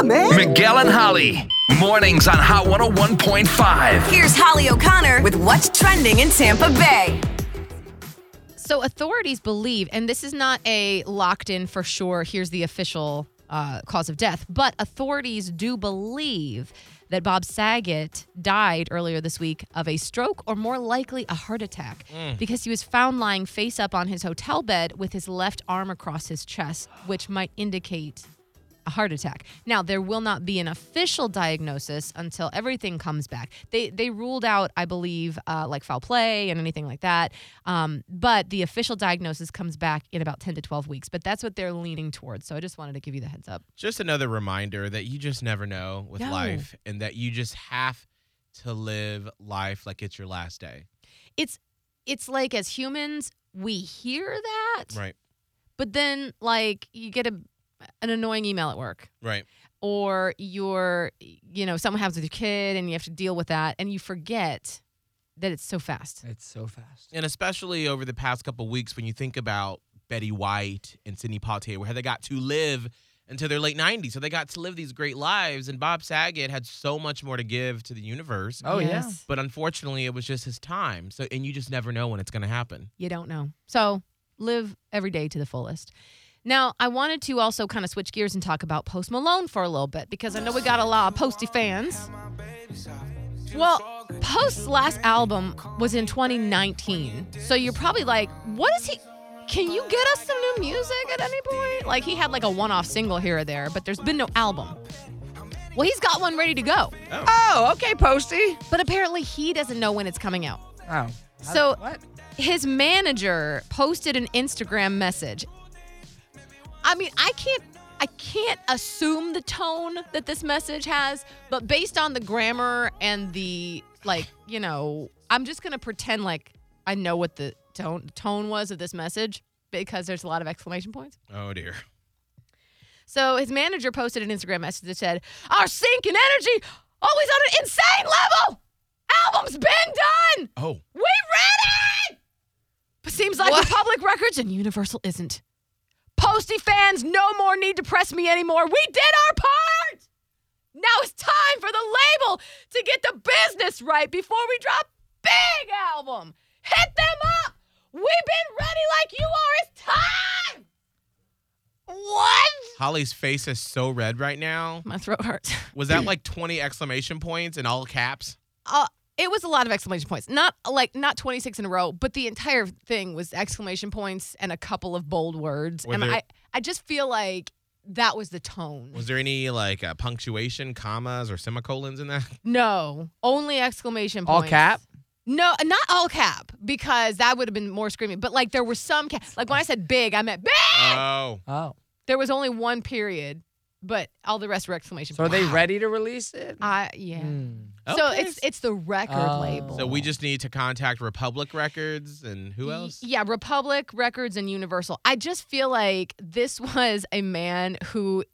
Wake man! Miguel and Holly. Mornings on Hot 101.5. Here's Holly O'Connor with what's trending in Tampa Bay. So authorities believe, and this is not a locked in for sure, here's the official uh, cause of death, but authorities do believe that Bob Saget died earlier this week of a stroke or more likely a heart attack because he was found lying face up on his hotel bed with his left arm across his chest, which might indicate a heart attack. Now, there will not be an official diagnosis until everything comes back. They they ruled out, I believe, uh, like foul play and anything like that. Um, but the official diagnosis comes back in about 10 to 12 weeks. But that's what they're leaning towards. So I just wanted to give you the heads up. Just another reminder that you just never know with No. life and that you just have to live life like it's your last day. It's it's like as humans, we hear that, Right. but then like you get a an annoying email at work. Right. or you're you know something happens with your kid and you have to deal with that and you forget that it's so fast It's so fast. And especially over the past couple weeks when you think about Betty White and Sidney Poitier, where they got to live until their late 90s. So they got to live these great lives. And Bob Saget had so much more to give to the universe. Oh, yeah. Yes. But unfortunately, it was just his time. So, and you just never know when it's going to happen. you don't know so live every day to the fullest now i wanted to also kind of switch gears and talk about post malone for a little bit because i know we got a lot of posty fans well post's last album was in 2019 so you're probably like what is he can you get us some new music at any point like he had like a one-off single here or there but there's been no album well he's got one ready to go Oh, oh okay, Posty. but apparently he doesn't know when it's coming out Oh. So- what? his manager posted an Instagram message. I mean, I can't I can't assume the tone that this message has, but based on the grammar and the like, you know, I'm just going to pretend like I know what the tone tone was of this message because there's a lot of exclamation points. Oh, dear. So his manager posted an Instagram message that said, "Our sync and energy always on an insane level. Album's been done. Oh, We ready? But seems like Republic Records and Universal isn't. Posty fans no more need to press me anymore. We did our part. Now it's time for the label to get the business right before we drop big album. Hit them up. We've been ready like you are. It's time. What? Holly's face is so red right now. My throat hurts. Was that like 20 exclamation points in all caps? uh, it was a lot of exclamation points. Not like not 26 in a row, but the entire thing was exclamation points and a couple of bold words. Were and there- I, I just feel like that was the tone. Was there any like uh, punctuation, commas, or semicolons in that? no, only exclamation points. All cap? No, not all cap because that would have been more screaming. But like there were some cap. Like when I said big, I meant big. Oh, Oh. there was only one period, but all the rest were exclamation So are points. they ready to release it? I yeah. Hmm. So Okay. it's it's the record Oh. label. so we just need to contact Republic Records and who else? Yeah, Republic Records and Universal. I just feel like this was a man who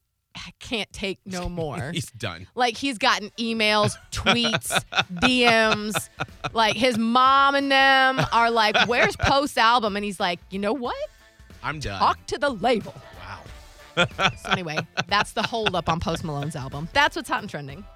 can't take no more. He's done. like he's gotten emails, tweets, DMs. Like his mom and them are like, "Where's Post album?" And he's like, "You know what? I'm done. Talk to the label." So anyway, that's the holdup on Post Malone's album. That's what's hot and trending.